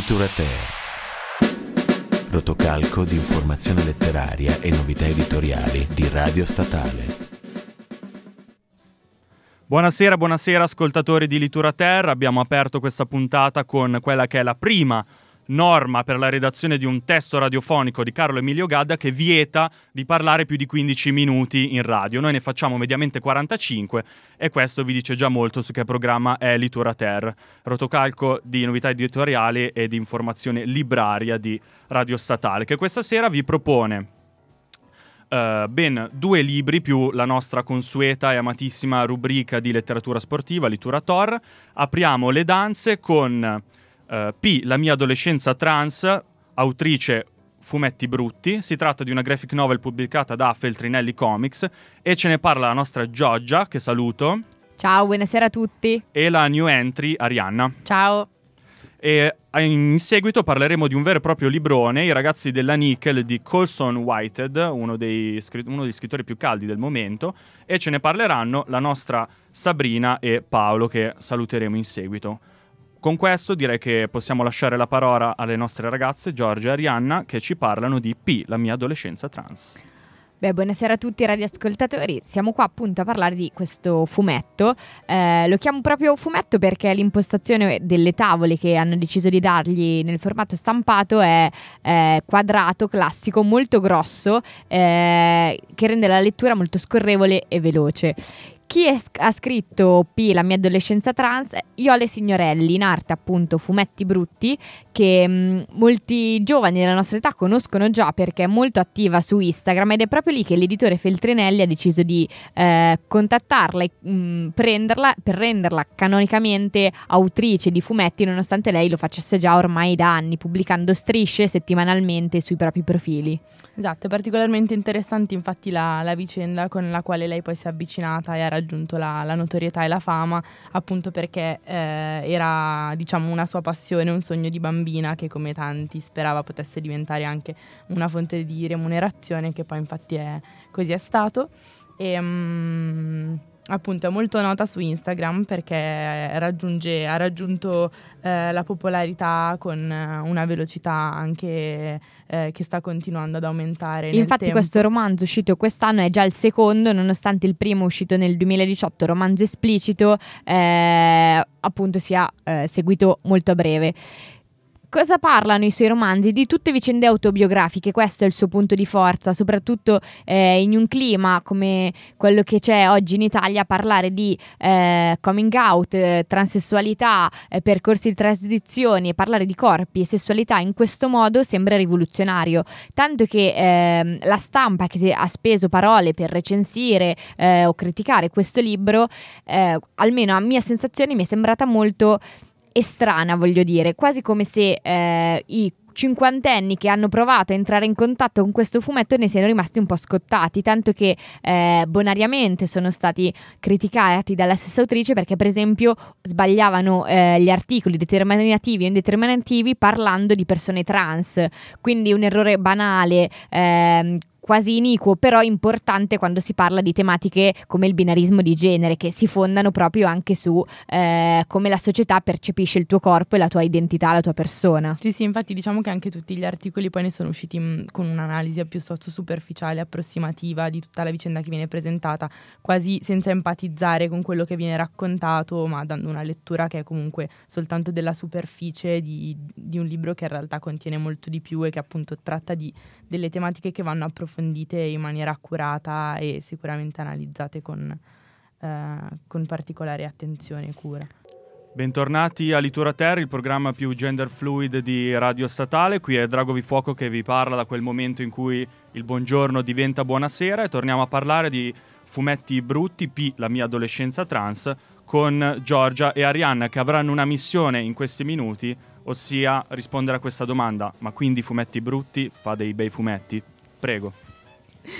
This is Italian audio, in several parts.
Literature. Rotocalco di informazione letteraria e novità editoriali di Radio Statale. Buonasera, buonasera ascoltatori di Litura Terra. Abbiamo aperto questa puntata con quella che è la prima norma per la redazione di un testo radiofonico di Carlo Emilio Gadda che vieta di parlare più di 15 minuti in radio. Noi ne facciamo mediamente 45 e questo vi dice già molto su che programma è Litura Ter, rotocalco di novità editoriali e di informazione libraria di Radio Statale, che questa sera vi propone Uh, ben due libri più la nostra consueta e amatissima rubrica di letteratura sportiva, Litura Tor. Apriamo le danze con Uh, P, La mia adolescenza trans, autrice Fumetti Brutti. Si tratta di una graphic novel pubblicata da Feltrinelli Comics e ce ne parla la nostra Giorgia, che saluto. Ciao, buonasera a tutti. E la new entry Arianna. Ciao. E eh, in seguito parleremo di un vero e proprio librone, I ragazzi della Nickel di Colson Whitehead, uno dei, uno dei scrittori più caldi del momento, e ce ne parleranno la nostra Sabrina e Paolo, che saluteremo in seguito. Con questo direi che possiamo lasciare la parola alle nostre ragazze Giorgia e Arianna che ci parlano di P, la mia adolescenza trans. Beh, buonasera a tutti radioascoltatori. Siamo qua appunto a parlare di questo fumetto. Eh, lo chiamo proprio fumetto perché l'impostazione delle tavole che hanno deciso di dargli nel formato stampato è eh, quadrato, classico, molto grosso, eh, che rende la lettura molto scorrevole e veloce. Chi è, ha scritto P, la mia adolescenza trans? Iole Signorelli, in arte appunto Fumetti Brutti, che mh, mm, molti giovani della nostra età conoscono già perché è molto attiva su Instagram ed è proprio lì che l'editore Feltrinelli ha deciso di eh, contattarla e mh, mm, prenderla per renderla canonicamente autrice di fumetti, nonostante lei lo facesse già ormai da anni, pubblicando strisce settimanalmente sui propri profili. Esatto, è particolarmente interessante infatti la, la vicenda con la quale lei poi si è avvicinata e ha raggiunto la, la notorietà e la fama, appunto perché eh, era diciamo una sua passione, un sogno di bambina che come tanti sperava potesse diventare anche una fonte di remunerazione, che poi infatti è, così è stato. E, um, appunto è molto nota su Instagram perché raggiunge, ha raggiunto eh, la popolarità con una velocità anche eh, che sta continuando ad aumentare. Infatti questo romanzo uscito quest'anno è già il secondo, nonostante il primo uscito nel 2018, romanzo esplicito, eh, appunto sia eh, seguito molto a breve. Cosa parlano i suoi romanzi? Di tutte vicende autobiografiche, questo è il suo punto di forza, soprattutto eh, in un clima come quello che c'è oggi in Italia, parlare di eh, coming out, eh, transessualità, eh, percorsi di transizioni e parlare di corpi e sessualità in questo modo sembra rivoluzionario, tanto che ehm, la stampa che ha speso parole per recensire eh, o criticare questo libro, eh, almeno a mia sensazione mi è sembrata molto strana, voglio dire, quasi come se eh, i cinquantenni che hanno provato a entrare in contatto con questo fumetto ne siano rimasti un po' scottati, tanto che eh, bonariamente sono stati criticati dalla stessa autrice perché per esempio sbagliavano eh, gli articoli determinativi o indeterminativi parlando di persone trans, quindi un errore banale, eh, quasi iniquo, però importante quando si parla di tematiche come il binarismo di genere, che si fondano proprio anche su eh, come la società percepisce il tuo corpo e la tua identità, la tua persona. Sì, sì, infatti diciamo che anche tutti gli articoli poi ne sono usciti mh, con un'analisi piuttosto superficiale, approssimativa di tutta la vicenda che viene presentata, quasi senza empatizzare con quello che viene raccontato, ma dando una lettura che è comunque soltanto della superficie di, di un libro che in realtà contiene molto di più e che appunto tratta di delle tematiche che vanno approfondite in maniera accurata e sicuramente analizzate con, eh, con particolare attenzione e cura. Bentornati a Litura Terra, il programma più gender fluid di Radio Statale. Qui è Dragovi Fuoco che vi parla da quel momento in cui il buongiorno diventa buonasera e torniamo a parlare di fumetti brutti, P, la mia adolescenza trans, con Giorgia e Arianna che avranno una missione in questi minuti ossia rispondere a questa domanda, ma quindi fumetti brutti fa dei bei fumetti? Prego.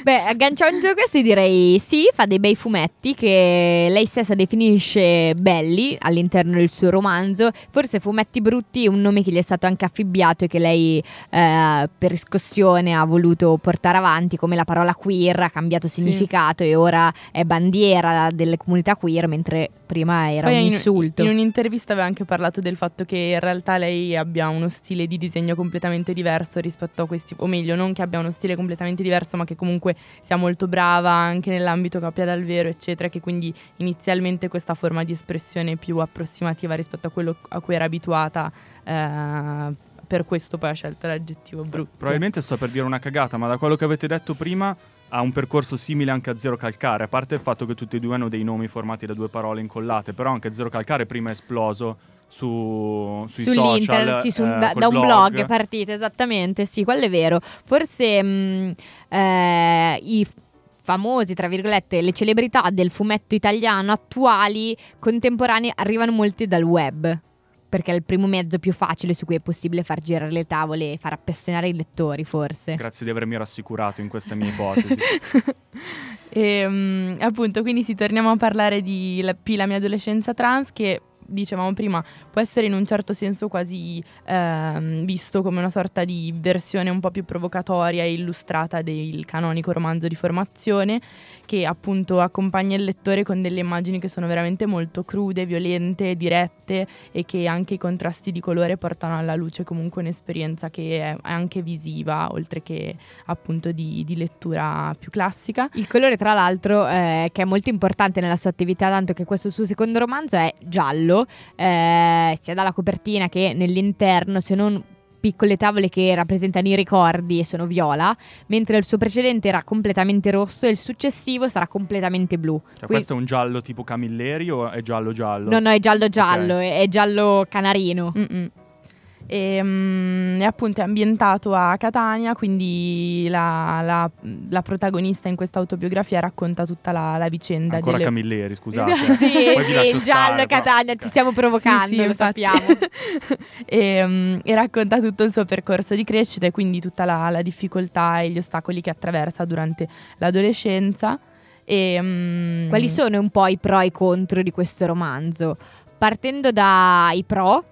Beh, agganciando a questo direi sì, fa dei bei fumetti che lei stessa definisce belli all'interno del suo romanzo. Forse fumetti brutti è un nome che gli è stato anche affibbiato e che lei eh, per riscossione ha voluto portare avanti, come la parola queer ha cambiato significato sì. e ora è bandiera delle comunità queer, mentre prima era Poi un in, insulto. In un'intervista aveva anche parlato del fatto che in realtà lei abbia uno stile di disegno completamente diverso rispetto a questi, o meglio, non che abbia uno stile completamente diverso, ma che comunque sia molto brava anche nell'ambito cappia dal vero, eccetera, che quindi inizialmente questa forma di espressione più approssimativa rispetto a quello a cui era abituata. Eh, per questo poi ha scelto l'aggettivo brutto. Probabilmente sto per dire una cagata, ma da quello che avete detto prima ha un percorso simile anche a Zero Calcare, a parte il fatto che tutti e due hanno dei nomi formati da due parole incollate, però anche Zero Calcare prima è esploso su, sui social. Sì, su, eh, da, da, un blog. blog è partito, esattamente, sì, quello è vero. Forse mh, mm, eh, i famosi, tra virgolette, le celebrità del fumetto italiano attuali, contemporanei, arrivano molti dal web perché è il primo mezzo più facile su cui è possibile far girare le tavole e far appassionare i lettori, forse. Grazie di avermi rassicurato in questa mia ipotesi. e, um, appunto, quindi sì, torniamo a parlare di la, P, la mia adolescenza trans, che dicevamo prima, può essere in un certo senso quasi ehm, visto come una sorta di versione un po' più provocatoria e illustrata del canonico romanzo di formazione, che appunto accompagna il lettore con delle immagini che sono veramente molto crude, violente, dirette e che anche i contrasti di colore portano alla luce comunque un'esperienza che è anche visiva, oltre che appunto di, di lettura più classica. Il colore, tra l'altro, eh, che è molto importante nella sua attività, tanto che questo suo secondo romanzo è giallo eh, sia dalla copertina che nell'interno, se non piccole tavole che rappresentano i ricordi e sono viola, mentre il suo precedente era completamente rosso e il successivo sarà completamente blu. Cioè Quindi... questo è un giallo tipo Camilleri o è giallo giallo? No, no, è giallo giallo, okay. è, giallo canarino. Mm-mm e, um, è appunto ambientato a Catania, quindi la, la, la, protagonista in questa autobiografia racconta tutta la, la vicenda. Ancora delle... Camilleri, scusate. sì, sì il giallo Catania, ti stiamo provocando, sì, sì, lo sappiamo. e, um, e, racconta tutto il suo percorso di crescita e quindi tutta la, difficoltà e gli ostacoli che attraversa durante l'adolescenza. E, um... Quali sono un po' i pro e i contro di questo romanzo? Partendo dai pro,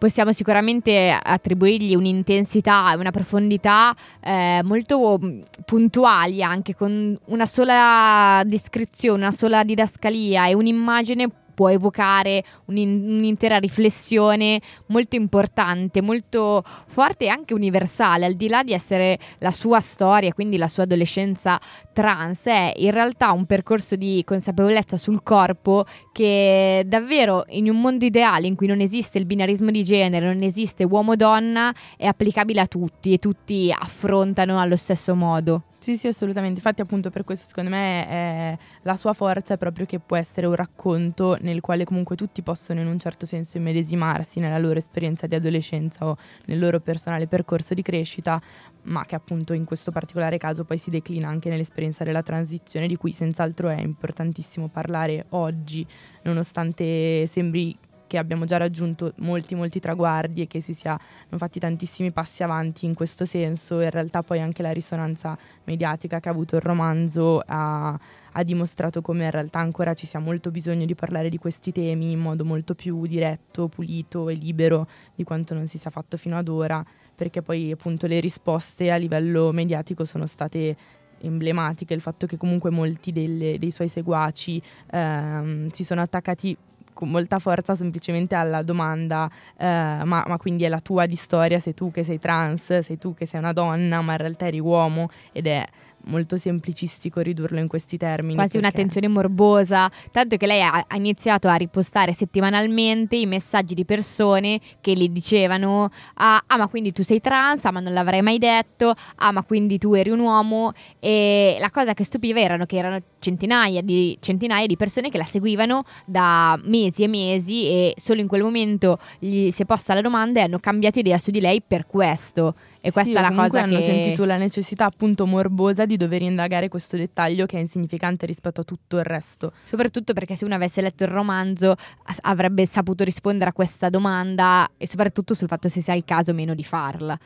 possiamo sicuramente attribuirgli un'intensità e una profondità eh, molto mm, puntuali anche con una sola descrizione, una sola didascalia e un'immagine può evocare un'intera riflessione molto importante, molto forte e anche universale, al di là di essere la sua storia, quindi la sua adolescenza trans, è in realtà un percorso di consapevolezza sul corpo che davvero in un mondo ideale in cui non esiste il binarismo di genere, non esiste uomo-donna, è applicabile a tutti e tutti affrontano allo stesso modo. Sì, sì, assolutamente. Infatti, appunto, per questo secondo me è, la sua forza è proprio che può essere un racconto nel quale comunque tutti possono in un certo senso immedesimarsi nella loro esperienza di adolescenza o nel loro personale percorso di crescita, ma che appunto in questo particolare caso poi si declina anche nell'esperienza della transizione, di cui senz'altro è importantissimo parlare oggi, nonostante sembri che abbiamo già raggiunto molti molti traguardi e che si siano fatti tantissimi passi avanti in questo senso, in realtà poi anche la risonanza mediatica che ha avuto il romanzo ha, ha dimostrato come in realtà ancora ci sia molto bisogno di parlare di questi temi in modo molto più diretto, pulito e libero di quanto non si sia fatto fino ad ora, perché poi appunto le risposte a livello mediatico sono state emblematiche, il fatto che comunque molti delle, dei suoi seguaci ehm, si sono attaccati con molta forza semplicemente alla domanda, eh, ma, ma, quindi è la tua di storia, sei tu che sei trans, sei tu che sei una donna, ma in realtà eri uomo? Ed è molto semplicistico ridurlo in questi termini. Quasi perché... un'attenzione morbosa, tanto che lei ha, ha, iniziato a ripostare settimanalmente i messaggi di persone che gli dicevano ah, ah, ma quindi tu sei trans, ah ma non l'avrei mai detto, ah ma quindi tu eri un uomo e la cosa che stupiva erano che erano centinaia di, centinaia di persone che la seguivano da mesi e mesi e solo in quel momento gli si è posta la domanda e hanno cambiato idea su di lei per questo. E questa sì, è la cosa hanno che... sentito la necessità appunto morbosa di dover indagare questo dettaglio che è insignificante rispetto a tutto il resto. Soprattutto perché se uno avesse letto il romanzo avrebbe saputo rispondere a questa domanda e soprattutto sul fatto se sia il caso o meno di farla.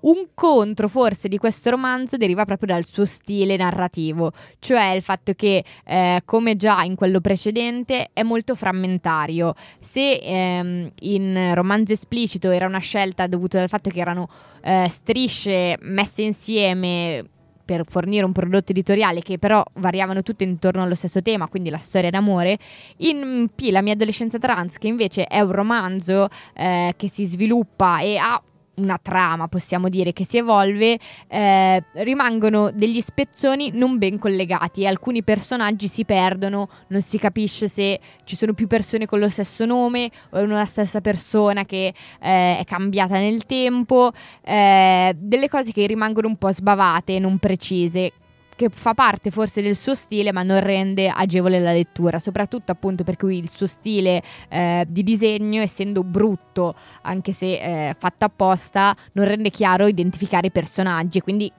Un contro forse di questo romanzo deriva proprio dal suo stile narrativo, cioè il fatto che, eh, come già in quello precedente, è molto frammentario. Se ehm, in romanzo esplicito era una scelta dovuta dal fatto che erano eh, strisce messe insieme per fornire un prodotto editoriale che però variavano tutte intorno allo stesso tema, quindi la storia d'amore. In P, La mia adolescenza trans, che invece è un romanzo eh, che si sviluppa e ha una trama, possiamo dire, che si evolve, eh, rimangono degli spezzoni non ben collegati. Alcuni personaggi si perdono, non si capisce se ci sono più persone con lo stesso nome o è una stessa persona che eh, è cambiata nel tempo. Eh, delle cose che rimangono un po' sbavate, non precise che fa parte forse del suo stile ma non rende agevole la lettura, soprattutto appunto per cui il suo stile eh, di disegno, essendo brutto, anche se eh, fatto apposta, non rende chiaro identificare i personaggi, quindi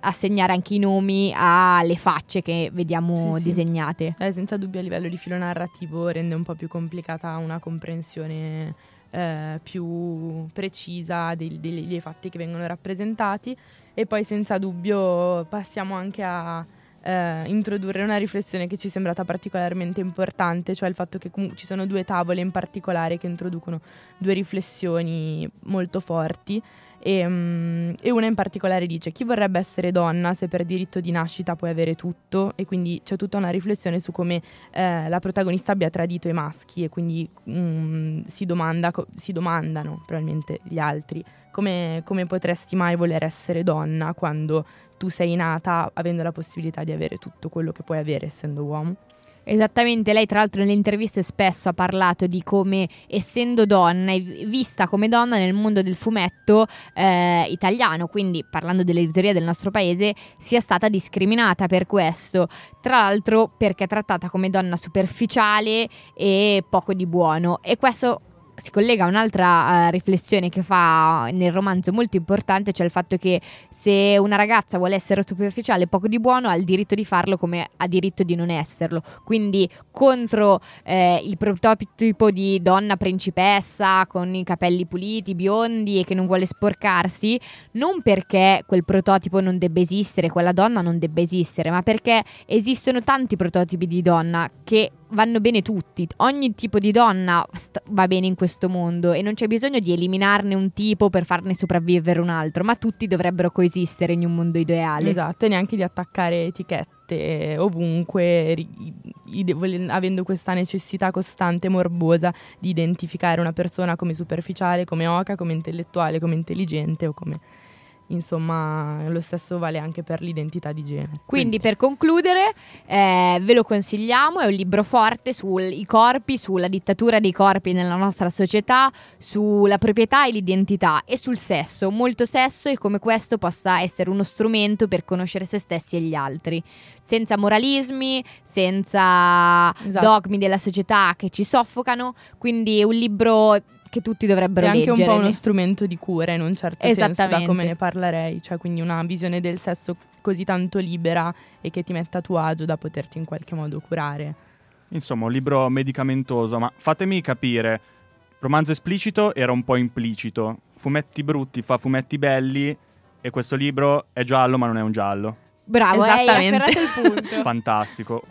assegnare anche i nomi alle facce che vediamo sì, disegnate. Sì. Eh, senza dubbio a livello di filo narrativo rende un po' più complicata una comprensione eh, più precisa dei, dei, dei, fatti che vengono rappresentati. E poi senza dubbio passiamo anche a eh, introdurre una riflessione che ci è sembrata particolarmente importante, cioè il fatto che comunque ci sono due tavole in particolare che introducono due riflessioni molto forti e, um, e, una in particolare dice chi vorrebbe essere donna se per diritto di nascita puoi avere tutto e quindi c'è tutta una riflessione su come eh, la protagonista abbia tradito i maschi e quindi um, si, domanda, si, domandano probabilmente gli altri come, come potresti mai voler essere donna quando tu sei nata avendo la possibilità di avere tutto quello che puoi avere essendo uomo. Esattamente, lei tra l'altro nelle interviste spesso ha parlato di come essendo donna e vista come donna nel mondo del fumetto eh, italiano, quindi parlando dell'editoria del nostro paese, sia stata discriminata per questo, tra l'altro perché è trattata come donna superficiale e poco di buono. E questo si collega a un'altra uh, riflessione che fa nel romanzo molto importante, cioè il fatto che se una ragazza vuole essere superficiale poco di buono ha il diritto di farlo come ha diritto di non esserlo. Quindi contro eh, il prototipo di donna principessa con i capelli puliti, biondi e che non vuole sporcarsi, non perché quel prototipo non debba esistere, quella donna non debba esistere, ma perché esistono tanti prototipi di donna che vanno bene tutti, ogni tipo di donna st- va bene in questo mondo e non c'è bisogno di eliminarne un tipo per farne sopravvivere un altro, ma tutti dovrebbero coesistere in un mondo ideale. Esatto, e neanche di attaccare etichette ovunque, ri- ide- avendo questa necessità costante, morbosa di identificare una persona come superficiale, come oca, come intellettuale, come intelligente o come insomma lo stesso vale anche per l'identità di genere. Quindi, per concludere eh, ve lo consigliamo, è un libro forte sui corpi, sulla dittatura dei corpi nella nostra società, sulla proprietà e l'identità e sul sesso, molto sesso e come questo possa essere uno strumento per conoscere se stessi e gli altri, senza moralismi, senza esatto. dogmi della società che ci soffocano, quindi è un libro che tutti dovrebbero leggere. È anche un po' uno strumento di cura in un certo senso, da come ne parlerei, cioè quindi una visione del sesso così tanto libera e che ti metta a tuo agio da poterti in qualche modo curare. Insomma, un libro medicamentoso, ma fatemi capire, romanzo esplicito era un po' implicito, fumetti brutti fa fumetti belli e questo libro è giallo ma non è un giallo. Bravo, Esattamente. hai il punto. Fantastico.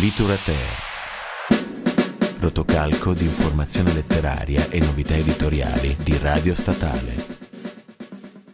Literature. Rotocalco di informazione letteraria e novità editoriali di Radio Statale.